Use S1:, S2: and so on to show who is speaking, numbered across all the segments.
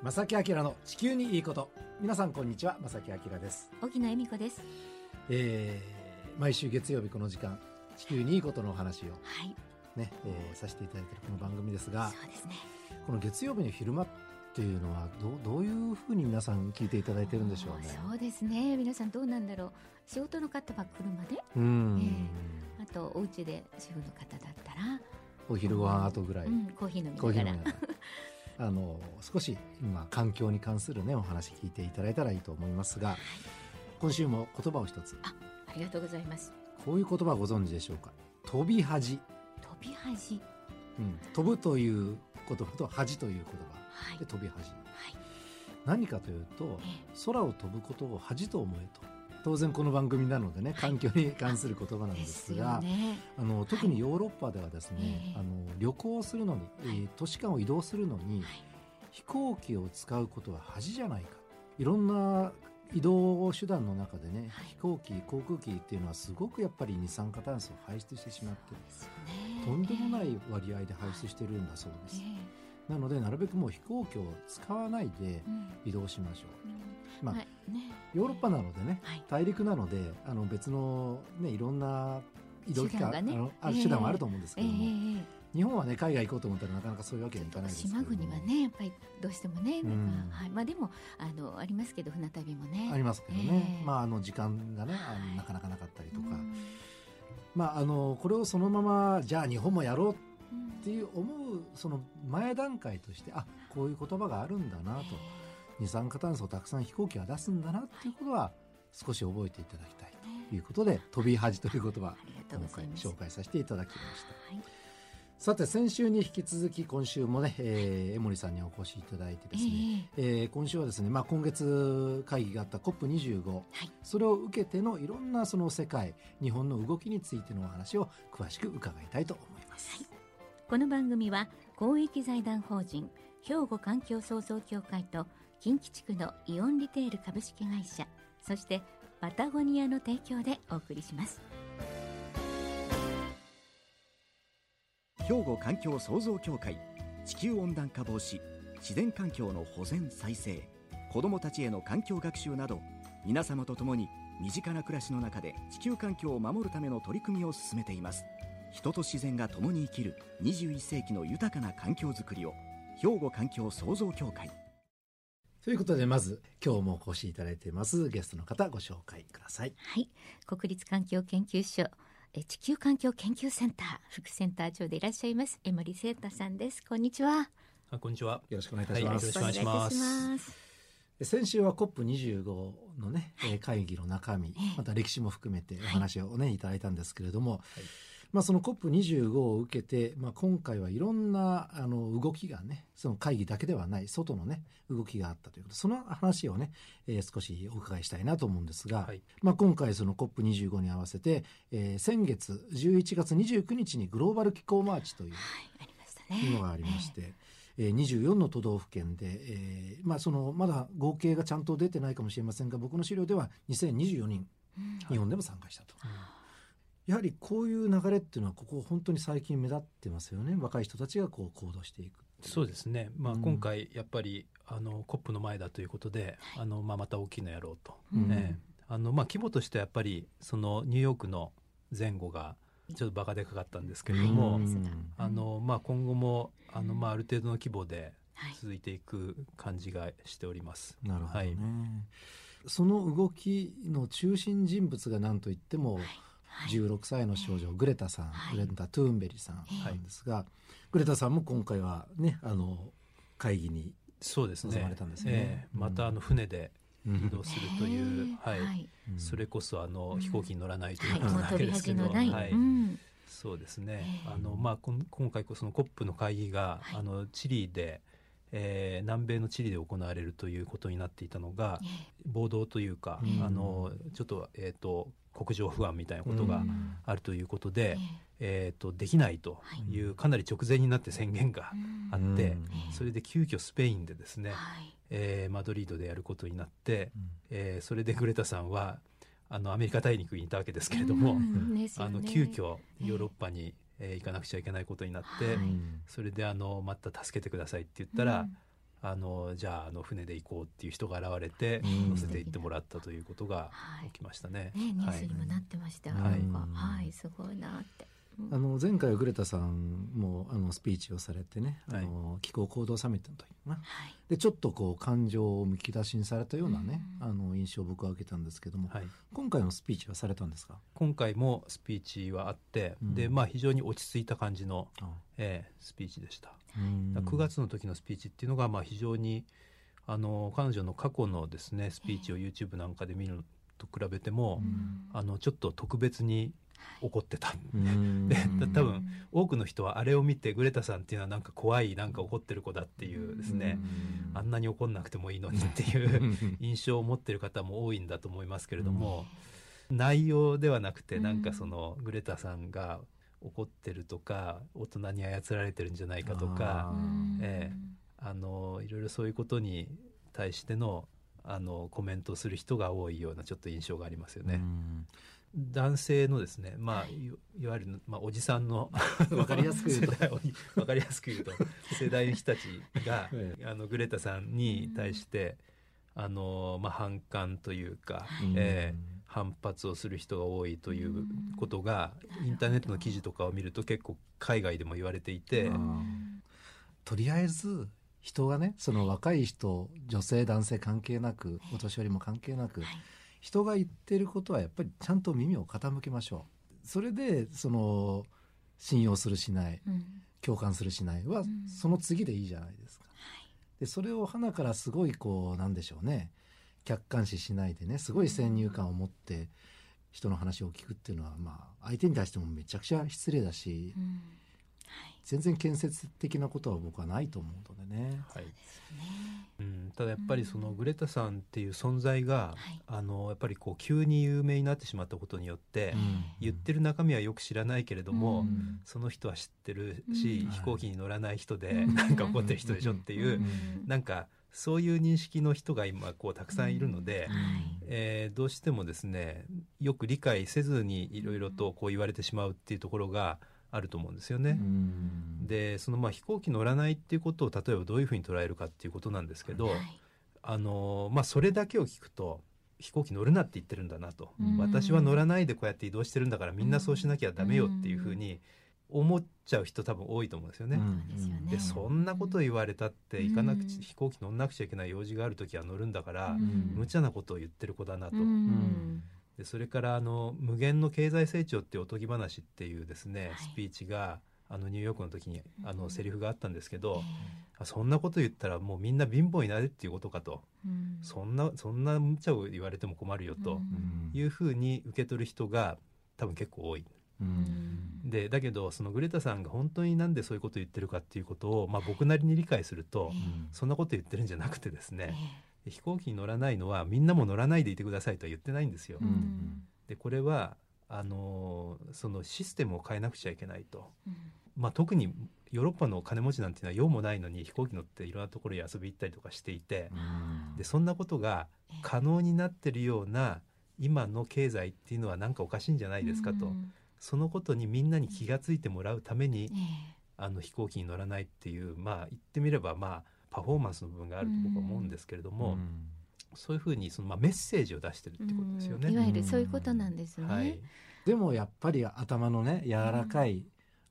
S1: 正木明の地球にいいこと。皆さんこんにちは正木明です。
S2: 沖野恵美子です。
S1: えー、毎週月曜日この時間地球にいいことのお話を
S2: はい。
S1: ね、えーさせていただいているこの番組ですが
S2: そうですね。
S1: この月曜日の昼間っていうのはどうどういうふうに皆さん聞いていただいてるんでしょうね。
S2: そうですね。皆さんどうなんだろう。仕事の方は車で？
S1: うん、
S2: えあとお家で主婦の方だったら、
S1: お昼ご飯後ぐらい、
S2: うん、コーヒー飲みながら
S1: あの少し今環境に関するねお話聞いていただいたらいいと思いますが今週も言葉を一つ。
S2: あありがとうございます。
S1: こういう言葉ご存知でしょうか？飛び恥、
S2: 飛び恥。
S1: うん、飛ぶという言葉と恥という言葉。
S2: はい。
S1: で飛び恥。
S2: はい。
S1: 何かというと
S2: え。
S1: 空を飛ぶことを恥と思えと当然この番組なのでね環境に関する言葉なん
S2: え
S1: ですが、
S2: よね。
S1: あの特にヨーロッパではですね、
S2: ええ。
S1: あの旅行をするのに、えー都市間を移動するのに、
S2: はい。
S1: 飛行機を使うことは恥じゃないかいろんな移動手段の中でね、
S2: はい。
S1: 飛行機航空機っていうのはすごくやっぱり二酸化炭素を排出してしまって
S2: ですよね。
S1: とんでもない割合で排出してるんだそうです、
S2: え
S1: なのでなるべくもう飛行機を使わないで移動しましょう、
S2: うん
S1: まあ
S2: はい。ね。
S1: ヨーロッパなのでね、
S2: はい。
S1: 大陸なのであの別の、ね、いろんな移動機関、
S2: 手段がね。
S1: あ手段はあると思うんですけ
S2: ええ
S1: ども、
S2: ええ。
S1: 日本はね海外行こうと思ったらなかなかそういうわけにはいかないで。すけれども
S2: 島国はねやっぱりどうしてもね
S1: うん。
S2: はい。まあでもあのありますけど船旅もね。
S1: ありますけどね、
S2: ええ。
S1: まああの時間がね、あの
S2: はい。
S1: なかなかなかったりとか、
S2: うん。
S1: まああのこれをそのままじゃあ日本もやろう
S2: うん
S1: っていう思うその前段階としてあこういう言葉があるんだなと、二酸化炭素をたくさん飛行機は出すんだなっていうことは少し覚えていただきたいということで飛び恥という言葉今回紹介させていただきました。
S2: はい。
S1: さて先週に引き続き今週もね、えー、江森さんにお越しいただいてですね、えー今週はですね、まあ、今月会議があった COP25、
S2: はい。
S1: それを受けてのいろんなその世界日本の動きについてのお話を詳しく伺いたいと思います、
S2: この番組は公益財団法人兵庫環境創造協会と近畿地区のイオンリテール株式会社そしてパタゴニアの提供でお送りします。
S3: 兵庫環境創造協会地球温暖化防止自然環境の保全再生子どもたちへの環境学習など皆様と共に身近な暮らしの中で地球環境を守るための取り組みを進めています。人と自然が共に生きる21世紀の豊かな環境づくりを兵庫環境創造協会。
S1: ということでまず今日もお越しいただいていますゲストの方ご紹介ください。
S2: はい。国立環境研究所え地球環境研究センター副センター長でいらっしゃいます江森聖太さんです。こんにちは。
S4: あこんにちは。
S1: よろしくお願いいたします、
S4: はいよろしくお願いします。
S2: お願いいたします。
S1: 先週は COP25 のね、えー会議の中身、また歴史も含めてお話をね、い、ただいたんですけれども、まあその COP25 を受けて、まあ今回はいろんなあの動きがね、その会議だけではない外のね、動きがあったということ。で、その話をね、えー少しお伺いしたいなと思うんですが、
S4: はい。
S1: まあ今回その COP25 に合わせて、えー先月11月29日にグローバル気候マーチという
S2: はいありましたね。
S1: のがありまして、えー24の都道府県で、えーまあ、そのまだ合計がちゃんと出てないかもしれませんが僕の資料では2024人、日本でも参加したと、やはりこういう流れっていうのはここ本当に最近目立ってますよね。若い人たちがこう行動していく
S4: そうですね。まあ、
S1: うん。
S4: 今回やっぱりあのコップの前だということで、あのまあまた大きいのやろうと。
S1: うん。
S4: ええあのまあ規模としてはやっぱりそのニューヨークの前後がちょっとバカでかかったんですけれども、
S1: うん。
S2: ですが
S4: あのまあ今後もあのまあある程度の規模で
S2: はい。
S4: 続いていく感じがしております。
S1: なるほどね、
S4: はい。
S1: その動きの中心人物が何といっても、16歳の少女、グレタさん、
S2: はい。
S1: グレタ・トゥーンベリさん。なんですが、グレタさんも今回はねあの会議に
S4: そうですね。
S1: 臨まれたんですね。
S4: ええ。またあの船で移動するという、
S2: ね
S4: はい、
S2: はい。
S4: それこそあの、飛行機に乗らないという
S2: はい。
S4: ことなわけですけど、
S2: 恥のない、
S4: はい。
S2: うん。
S4: そうですね。
S2: ええ。
S4: あのまあこん今回こそのコップの会議が、
S2: はい。
S4: あのチリで、えー南米のチリで行われるということになっていたのが、暴動というか、
S1: うん。
S4: あのちょっとえっ、と国情不安みたいなことが
S1: うん。
S4: あるということで、えー、とできないとい。う、かなり直前になって宣言があって、
S1: うん。
S4: それで急遽スペインでですね、
S2: はい。
S4: えーマドリードでやることになって、
S1: うん。
S4: えーそれでグレタさんはあのアメリカ大陸にいたわけですけれども、あの急遽ヨーロッパに、えー行かなくちゃいけないことになって、それであのまた助けてくださいって言ったら、
S2: うん
S4: あのじゃああの船で行こうっていう人が現れて
S1: うん。
S4: 乗せて行ってもらったということが
S2: はい。
S4: 起きましたね。
S2: ねニュース
S4: はい。
S2: にもなってました。よ、
S1: はい。
S2: はいすごいなって、うん
S1: あの前回はグレタさんもあのスピーチをされてね、あの気候行動サミットの時かな。
S2: はい。
S1: でちょっとこう感情をむき出しにされたようなね、あの印象を僕は受けたんですけども、
S4: はい、
S1: 今回のスピーチはされたんですか、
S4: 今回もスピーチはあって、
S1: うん。
S4: でまあ非常に落ち着いた感じの、
S1: あ
S4: えースピーチでした。
S1: うん。
S4: 9月の時のスピーチっていうのがまあ非常にあの彼女の過去のですねスピーチを YouTube なんかで見るのと比べても、あのちょっと特別に怒ってた。
S1: うん。
S4: で多分多くの人はあれを見てグレタさんっていうのはなんか怖いなんか怒ってる子だっていうですね、あんなに怒んなくてもいいのにっていう印象を持ってる方も多いんだと思いますけれども、内容ではなくてなんかそのグレタさんが怒ってるとか大人に操られてるんじゃないかとか
S1: あー。
S4: えあのいろいろそういうことに対してのあのコメントをする人が多いようなちょっと印象がありますよね。
S1: うん
S4: 男性のですね、まあ、い。いわゆる、まあ、おじさんの
S1: わかりやすく言うと。
S4: 世代をわかりやすく言うと世代の人たちが、
S1: え
S4: あのグレタさんに対して、あのまあ、反感というか、
S1: うん。
S4: えー反発をする人が多いということが、インターネットの記事とかを見ると結構海外でも言われていて、
S1: とりあえず人がねその若い人女性男性関係なくお年寄りも関係なく、人が言ってることはやっぱりちゃんと耳を傾けましょう。それでその信用するしない
S2: うん。
S1: 共感するしないは
S2: ん。
S1: その次でいいじゃないですか。でそれを花からすごいこうなんでしょうね。客観視しないでねすごい先入観を持って人の話を聞くっていうのはまあ相手に対してもめちゃくちゃ失礼だし
S2: うん。はい
S1: 全然建設的なことは僕はないと思うのでね。
S4: はいうん、ただやっぱりそのグレタさんっていう存在が、
S2: はい。
S4: あのやっぱりこう急に有名になってしまったことによって、言ってる中身はよく知らないけれども、
S1: うん。
S4: その人は知ってるし、
S1: うん。
S4: 飛行機に乗らない人で、
S2: うん。
S4: なんか怒ってる人でしょっていう、
S2: うん。
S4: なんかそういう認識の人が今こうたくさんいるので、
S2: うん。はい。
S4: えーどうしてもですねよく理解せずにいろいろとこう言われてしまうっていうところがあると思うんですよね。
S1: うん。
S4: でそのまあ飛行機乗らないっていうことを例えばどういうふうに捉えるかっていうことなんですけど、
S2: はい。
S4: あのまあ、それだけを聞くと飛行機乗るなって言ってるんだなと、
S2: うん。
S4: 私は乗らないでこうやって移動してるんだからみんなそうしなきゃダメよっていうふうに思っちゃう人多分多いと思うんですよね。
S2: で
S4: そんなこと言われたって行かなくち、
S2: うん。
S4: 飛行機乗んなくちゃいけない用事がある時は乗るんだから、
S2: うん。
S4: 無茶なことを言ってる子だなと、
S2: うん
S4: でそれからあの無限の経済成長っておとぎ話っていうですね、
S2: はい。
S4: スピーチがあのニューヨークの時にあのセリフがあったんですけど、
S2: え
S4: あそんなこと言ったらもうみんな貧乏になれっていうことかと、
S2: えうん。
S4: そんなそんな無茶を言われても困るよと
S2: うん。
S4: いうふうに受け取る人が多分結構多い。
S1: うん。
S4: でだけどそのグレタさんが本当になんでそういうことを言ってるかっていうことを、まあ、僕なりに理解すると、
S2: え
S4: そんなこと言ってるんじゃなくてです
S2: え
S4: ね、で飛行機に乗らないのはみんなも乗らないでいてくださいとは言ってないんですよ。
S2: えうん。
S4: でこれはあのーそのシステムを変えなくちゃいけないと。
S2: うん。
S4: まあ、特にヨーロッパの金持ちなんていうのは用もないのに飛行機乗っていろんなところに遊び行ったりとかしていてでそんなことが可能になってるような今の経済っていうのはなんかおかしいんじゃないですかと、
S2: うん。
S4: そのことにみんなに気がついてもらうために
S2: ええ。
S4: あの飛行機に乗らないっていうまあ言ってみればまあパフォーマンスの部分があると僕は思うんですけれども、そういうふうにそのまあメッセージを出してるってことですよね。
S2: うんいわゆるそういうことなんですね。
S4: はい、
S1: でもやっぱり頭のね柔らかい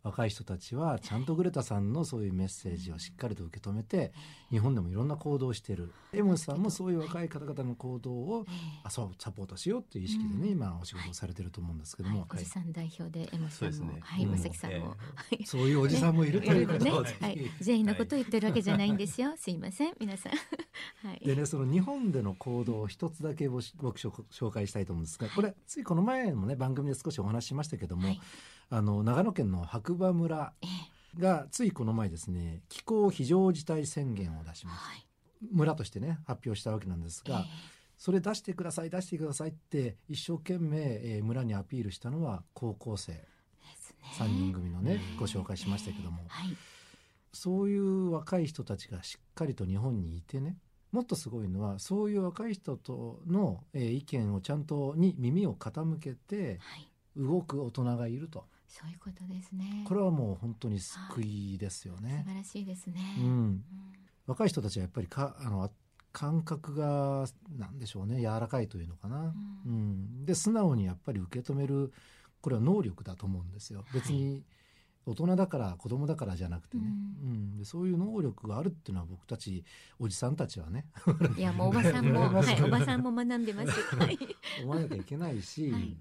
S1: 若い人たちはちゃんとグレタさんのそういうメッセージをしっかりと受け止めて日本でもいろんな行動をしてる。エモンさんもそういう若い方々の行動を
S2: ええ。
S1: あそうサポートしようっていう意識でね、
S2: うん。
S1: 今お仕事をされてると思うんですけども、
S2: はい。おじさん代表でエモさんも、
S4: ね。
S2: はい、
S1: うん。
S2: まさんも、
S4: え
S2: はい。
S1: そういうおじさんもいるということ
S2: ね、
S1: を
S2: はい、全員のことを言ってるわけじゃないんですよ。すいません、皆さん。はい。
S1: でねその日本での行動を一つだけ僕僕紹紹介したいと思うんですがこれついこの前もね番組で少しお話ししましたけども、
S2: はい
S1: あの長野県の白馬村
S2: ええ
S1: がついこの前ですね気候非常事態宣言を出しました
S2: はい。
S1: 村としてね発表したわけなんですが、
S2: え
S1: それ出してください出してくださいって一生懸命、えー村にアピールしたのは高校生
S2: えですね。
S1: 3人組のねご紹介しましたけども
S2: はい。
S1: そういう若い人たちがしっかりと日本にいてねもっとすごいのはそういう若い人との、えー意見をちゃんとに耳を傾けて
S2: はい。
S1: 動く大人がいると
S2: そういうことですね。
S1: これはもう本当に救いですよ
S2: 素
S1: ね。
S2: 晴らしいですね。
S1: う
S2: うん。
S1: ん、若い人たちはやっぱりかあの感覚がなんでしょうね。柔らかいというのかな、うん、で素直にやっぱり受け止めるこれは能力だと思うんですよ。別に大人だから子供だからじゃなくてね、うん、でそういう能力があるっていうのは僕たちおじさんたちはね。
S2: いやもうおばさんも、はい、おばさんも学んでます、はい、
S1: 思わなきゃいけないし、はい、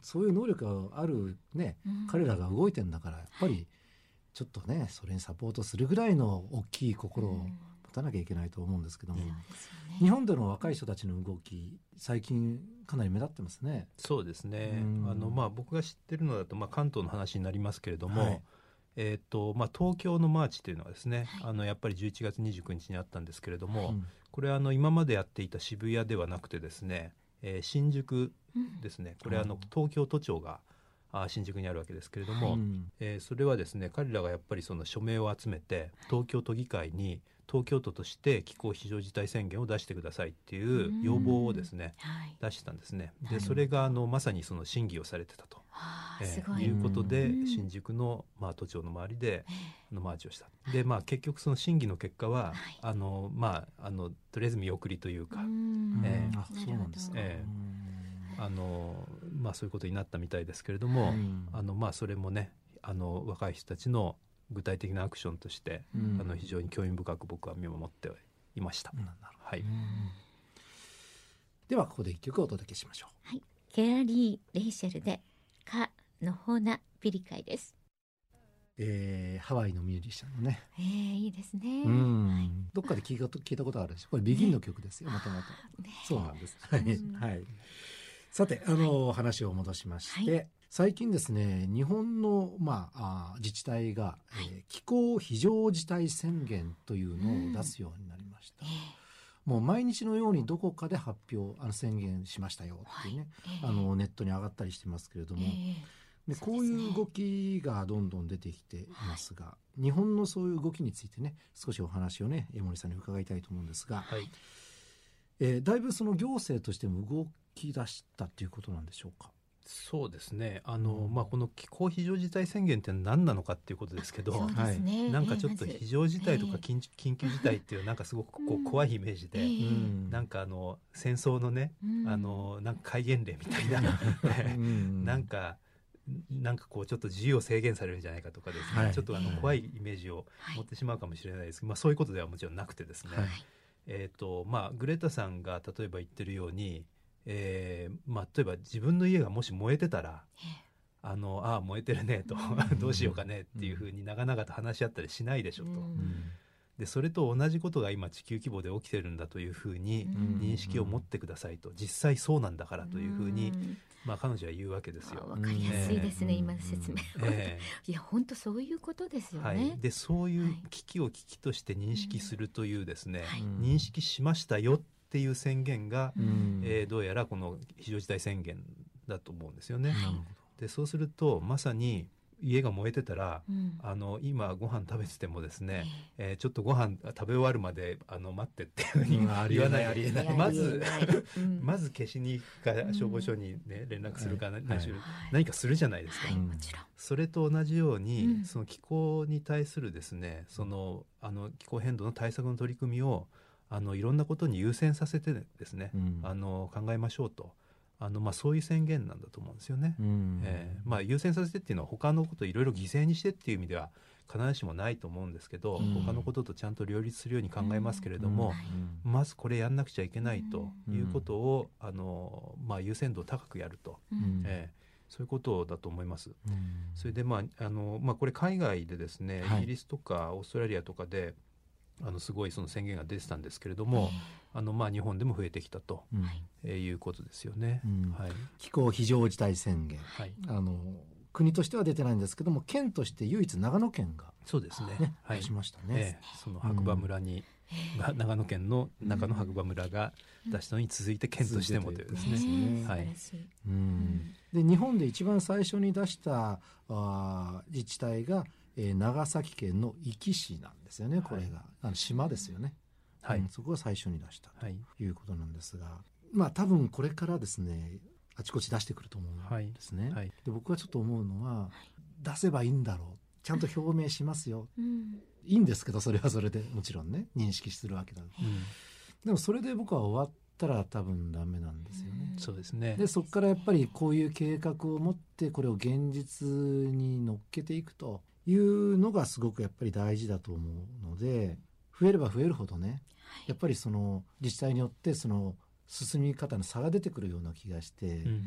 S1: そういう能力があるね、うん、彼らが動いてんだからやっぱりちょっとねそれにサポートするぐらいの大きい心を、うん。たなきゃいけないと思うんですけども、ね、日本での若い人たちの動き最近かなり目立ってますね。
S4: そうですね。あのまあ僕が知ってるのだとまあ関東の話になりますけれども。はい。えーとまあ、東京のマーチというのはですね、はい、あのやっぱり11月29日にあったんですけれども、はい、これはあの今までやっていた渋谷ではなくてですね、えー、新宿ですね、うん、これはあの東京都庁があ新宿にあるわけですけれども、はい、えー、それはですね彼らがやっぱりその署名を集めて東京都議会に東京都として気候非常事態宣言を出してくださいっていう要望をですね、はい、出したんですね。でそれがあのまさにその審議をされてたと、えー、い。うことで新宿の、まあ、都庁の周りであのマーチをした。でまあ結局その審議の結果は、はい、あのまああのとりあえず見送りというか、
S1: えー、あそうなんですね。え
S4: ー、あのまあそういうことになったみたいですけれども、あのまあそれもねあの若い人たちの具体的なアクションとして、うん、あの非常に興味深く僕は見守っていました。はい、
S1: ではここで一曲お届けしましょ
S2: う。はい、ケアリイ・レイシェルで「カ・ノホナ・ピリカイ」です。
S1: えー、ハワイのミュージシャンのね。
S2: えー、いいですね。
S1: はい、どっかで聞いた聞いたことあるし、これビギンの曲ですよ、もともと。そうなんです。はい、はい。さて、あの、はい、話を戻しまして、はい、最近ですね日本の、まあ、あ自治体が、えー、気候非常事態宣言というのを出すようになりました。もう毎日のようにどこかで発表あの宣言しましたよっていうね、はい、あのネットに上がったりしてますけれども、でこういう動きがどんどん出てきていますが、はい、日本のそういう動きについてね少しお話をね江森さんに伺いたいと思うんですが、はい、えー、だいぶその行政としても動き出したっていうことなんでしょうか？
S4: そうですね。あの、うん、まあ、この気候非常事態宣言って何なのかっていうことですけど、
S2: ね、
S4: なんかちょっと非常事態とか緊,、緊急事態っていうなんかすごくこう怖いイメージで、うん、なんかあの戦争のね、うん、あのなんか戒厳令みたいな、なんかなんかこうちょっと自由を制限されるんじゃないかとかですね、はい、ちょっとあの怖いイメージを持ってしまうかもしれないです。けど、まあ、そういうことではもちろんなくてですね、はい、えーとまあ、グレタさんが例えば言ってるようにえーまあ、例えば自分の家がもし燃えてたら、あのああ燃えてるねと どうしようかねっていうふうに長々と話し合ったりしないでしょと。でそれと同じことが今地球規模で起きてるんだというふうに認識を持ってくださいと。実際そうなんだからというふうにまあ彼女は言うわけですよ。
S2: わかりやすいですね、今の説明。えー、いや本当そういうことですよね。はい、
S4: でそういう危機を危機として認識するというですね、はい、認識しましたよっていう宣言が、うん、えー、どうやらこの非常事態宣言だと思うんですよね。はい、でそうするとまさに家が燃えてたら、うん、あの今ご飯食べててもですね、えー、ちょっとご飯食べ終わるまであの待ってっていうふうに言わない。ありえない。まず まず消しに行くか消防署にね連絡するか、何はい、何かするじゃないですか、はい、それと同じように、うん、その気候に対するですねそのあの気候変動の対策の取り組みをあのいろんなことに優先させてですね、うん、あの考えましょうと。あのまあ、そういう宣言なんだと思うんですよね。うん、えー、まあ、優先させてっていうのは他のこといろいろ犠牲にしてっていう意味では必ずしもないと思うんですけど、うん、他のこととちゃんと両立するように考えますけれども、うん、まずこれやんなくちゃいけないということを、あのまあ、優先度を高くやると、えー、そういうことだと思います。それで、まああのまあ、これ海外でですね、イギリスとかオーストラリアとかであのすごいその宣言が出てたんですけれども、あのまあ日本でも増えてきたと、うえいうことですよね、
S1: はい、気候非常事態宣言、はい、あの国としては出てないんですけども県として唯一長野県が、
S4: そうですね、
S1: はい、しましたね、
S4: えー、その白馬村に、が長野県の中の白馬村が出したのに続いて県としてもというですね。はい、
S1: うん。で日本で一番最初に出したあ自治体がえー、長崎県の壱岐市なんですよね。これが、はい、あの島ですよね、はい、うん、そこが最初に出したとい。うことなんですが、まあ多分これからですねあちこち出してくると思うんですね、はい、で僕はちょっと思うのは出せばいいんだろう。ちゃんと表明しますよ、うん、いいんですけどそれはそれでもちろんね。認識するわけだ
S4: うん。
S1: でもそれで僕は終わったら多分ダメなんですよね。
S4: そうですね。
S1: でそこからやっぱりこういう計画を持ってこれを現実に乗っけていくというのがすごくやっぱり大事だと思うので増えれば増えるほどねやっぱりその自治体によってその進み方の差が出てくるような気がして、
S4: うん。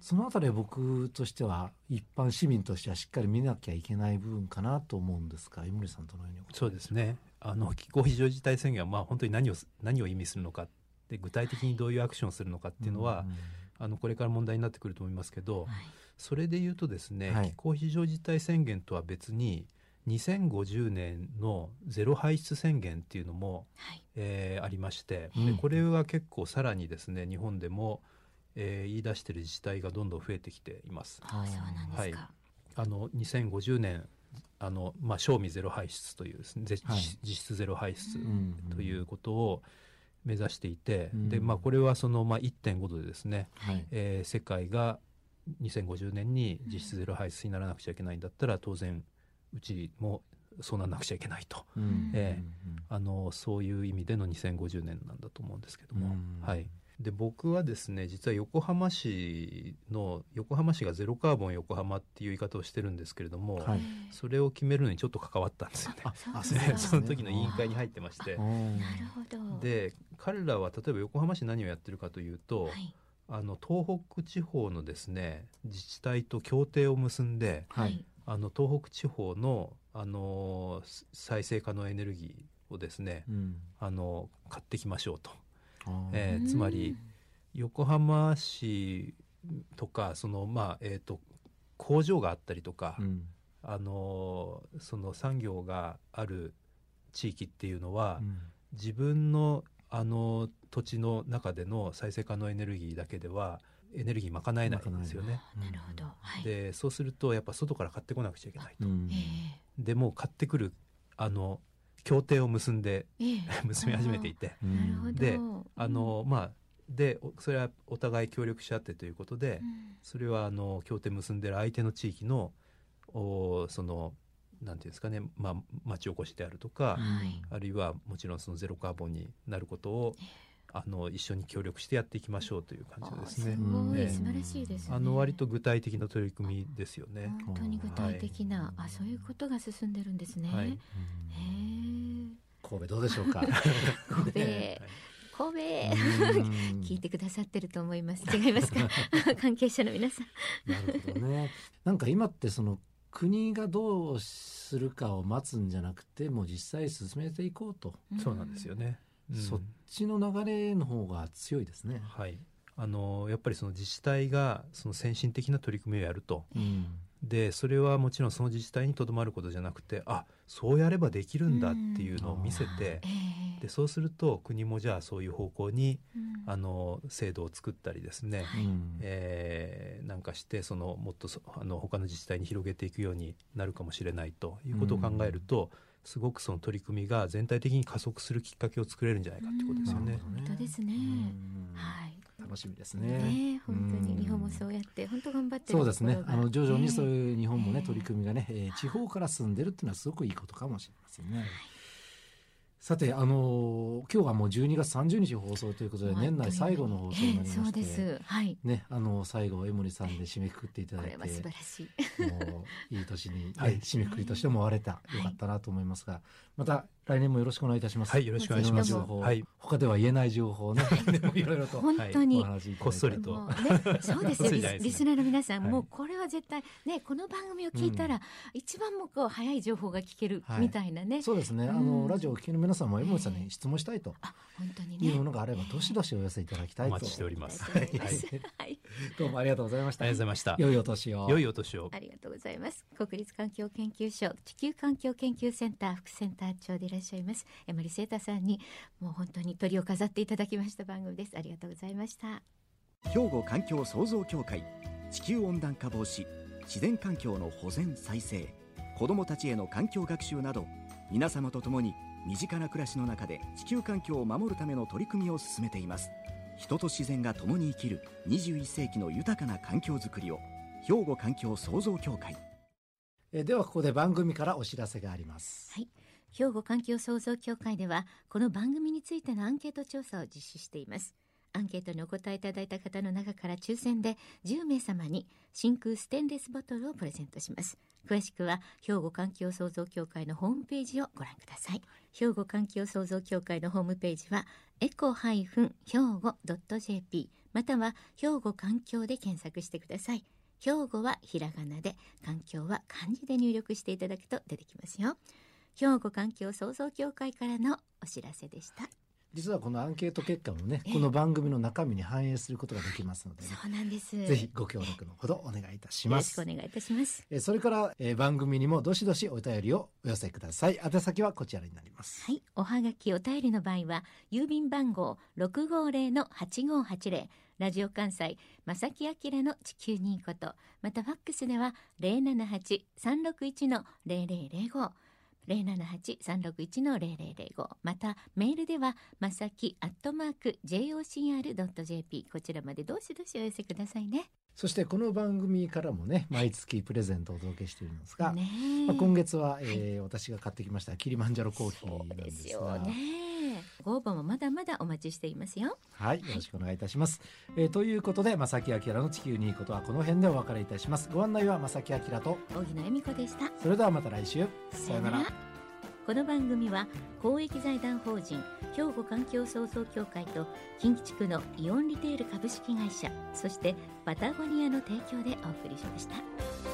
S1: そのあたりは僕としては一般市民としてはしっかり見なきゃいけない部分かなと思うんですが井森さんどのようにお考え
S4: そうですね。あの気候非常事態宣言はまあ本当に何を何を意味するのかで具体的にどういうアクションをするのかっていうのは、あのこれから問題になってくると思いますけど、
S2: はい
S4: それで言うとですね、
S1: はい。
S4: 気候非常事態宣言とは別に2050年のゼロ排出宣言っていうのも、
S2: はい。
S4: えーありまして、
S1: うん。
S4: でこれは結構さらにですね日本でも、えー言い出している自治体がどんどん増えてきています。
S2: あそうなんですか、
S4: あの2050年あの、まあ、賞味ゼロ排出というですね、ぜ
S1: はい。
S4: 実質ゼロ排出
S1: うん
S4: ということを目指していて、
S1: うん。
S4: でまあ、これはその、まあ、1.5度でですね、
S1: はい。
S4: えー世界が2050年に実質ゼロ排出にならなくちゃいけないんだったら当然うちもそうならなくちゃいけないと。
S1: うん。
S4: えあのそういう意味での2050年なんだと思うんですけども、
S1: うん。
S4: はい、で僕はですね実は横浜市の横浜市がゼロカーボン横浜っていう言い方をしてるんですけれども、
S1: はい。
S4: それを決めるのにちょっと関わったんですよね。
S1: あ
S2: そう
S1: あ
S2: ですね
S4: その時の委員会に入ってまして。
S1: あー
S2: なるほど。
S4: で彼らは例えば横浜市何をやってるかというと、
S2: はい
S4: あの東北地方のですね自治体と協定を結んで
S1: はい。
S4: あの東北地方のあのす再生可能エネルギーをですね
S1: うん。
S4: あの買ってきましょうと、えーつまり横浜市とかそのまあえっ、と工場があったりとか、
S1: うん。
S4: あのその産業がある地域っていうのは、
S1: うん。
S4: 自分のあの土地の中での再生可能エネルギーだけではエネルギー賄えないんですよね。
S2: なるほど。はい。
S4: でそうするとやっぱ外から買ってこなくちゃいけないと。
S1: うん。
S2: え
S4: でもう買ってくるあの協定を結んで
S2: ええ。え
S4: 結び始めていて。
S1: うん
S2: なるほど。
S4: であのまあでおそれはお互い協力し合ってということで、
S2: うん。
S4: それはあの協定結んでる相手の地域のおそのなんていうんですかね、まあ、町おこしであるとか、
S2: はい。
S4: あるいはもちろんそのゼロカーボンになることをあの一緒に協力してやっていきましょうという感じですね。
S2: あ。ご
S4: ええ。
S2: い素晴らしいですね。
S4: あの割と具体的な取り組みですよね。
S2: 本当に具体的な、あそういうことが進んでるんですね、
S4: はい。
S1: 神戸どうでしょうか？
S2: 神戸。
S4: はい
S2: 神戸、
S1: うん。
S2: 聞いてくださってると思います。違いますか？関係者の皆さん。
S1: なるほどね。なんか今ってその国がどうするかを待つんじゃなくてもう実際進めていこうと、
S4: そうなんですよね。うん。
S1: そっちの流れの方が強いですね。
S4: はい、あのやっぱりその自治体がその先進的な取り組みをやると。
S1: うん
S4: でそれはもちろんその自治体にとどまることじゃなくてあそうやればできるんだっていうのを見せて
S2: ええ。
S4: でそうすると国もじゃあそういう方向に
S2: うん。
S4: あの制度を作ったりですね、
S1: うん。
S4: えーなんかしてそのもっとそあの他の自治体に広げていくようになるかもしれないということを考えると、すごくその取り組みが全体的に加速するきっかけを作れるんじゃないかってことですよね。
S2: 本当ですね。
S1: うん。
S2: はい
S1: 楽しみです
S2: ね。
S1: ね。
S2: え本当に日本もそうやって本当頑張ってる
S1: そうですね。あ
S2: が。
S1: の徐々にそう
S2: え
S1: いう日本もね、
S2: ええ
S1: 取り組みがね、え。ー地方から進んでるっていうのはすごくいいことかもしれませんね。さて、あの今日はもう12月30日放送ということで、
S2: え
S1: 年内最後の放送になりまして、
S2: ええそうです。はい。
S1: ね、あの最後江森さんで締めくくっていただいて
S2: これは素晴らしい。
S1: もういい年に、ね
S4: はい
S1: 締めくくりとしても終われた、
S2: い
S1: よかったなと思いますがまた来年もよろしくお願いいたします。
S4: はいよろしくお願いします。はい。
S1: 他では言えない情報をねい。ろいろと
S2: 本当に、
S1: お話しい
S4: こっそりと。
S2: もうね、そうですよ リスナーの皆さん、
S4: はい。
S2: もうこれは絶対ねこの番組を聞いたら、一番もうこう早い情報が聞ける
S1: はい。
S2: みたいなね、
S1: そうですね、あ
S2: うん。
S1: のラジオをお聞きの皆さんも江森さんに質問したいと
S2: あ本当にね。
S1: いうものがあればどしどしお寄せいただきたいと。
S4: お待ちしております。
S2: はい。
S1: どうもありがとうございました。
S4: ありがとうございました。
S1: 良いお年を。
S4: 良いお年を。
S2: ありがとうございます。国立環境研究所地球環境研究センター副センター長でいらっしゃいます。山里聖太さんにもう本当に鳥を飾っていただきました番組です。ありがとうございました。
S3: 兵庫環境創造協会地球温暖化防止自然環境の保全再生子どもたちへの環境学習など皆様と共に身近な暮らしの中で地球環境を守るための取り組みを進めています。人と自然が共に生きる21世紀の豊かな環境づくりを兵庫環境創造協会。
S1: えではここで番組からお知らせがあります。
S2: はい兵庫環境創造協会ではこの番組についてのアンケート調査を実施しています。アンケートにお答えいただいた方の中から抽選で10名様に真空ステンレスボトルをプレゼントします。詳しくは兵庫環境創造協会のホームページをご覧ください。兵庫環境創造協会のホームページはエコ兵庫 .jp または兵庫環境で検索してください。兵庫はひらがなで環境は漢字で入力していただくと出てきますよ。兵庫環境創造協会からのお知らせでした。
S1: 実はこのアンケート結果もね、この番組の中身に反映することができますので、ね、
S2: そうなんです。
S1: ぜひご協力のほどお願いいたします。
S2: よろしくお願いいたします。
S1: えそれから、えー番組にもどしどしお便りをお寄せください。宛先はこちらになります。
S2: はい、おはがきお便りの場合は郵便番号六五零の八五八零。ラジオ関西正木明の地球にいいこと。またファックスでは零七八三六一の零零零五零七八三六一の零零零五またメールではまさきアットマーク jocr ドット jp こちらまでどしどしお寄せくださいね。
S1: そしてこの番組からもね毎月プレゼントをお届けしているんですが、まあ、今月は、えー私が買ってきましたキリマンジャロコーヒーなんですが
S2: ね。ご応募もまだまだお待ちしていますよ。
S1: はい、よろしくお願いいたします。えーということで、正木明の地球にいいことはこの辺でお別れいたします。ご案内は正木明と、
S2: 荻野恵美子でした。
S1: それではまた来週。
S2: さよなら。この番組は公益財団法人兵庫環境創造協会と近畿地区のイオンリテール株式会社そしてパタゴニアの提供でお送りしました。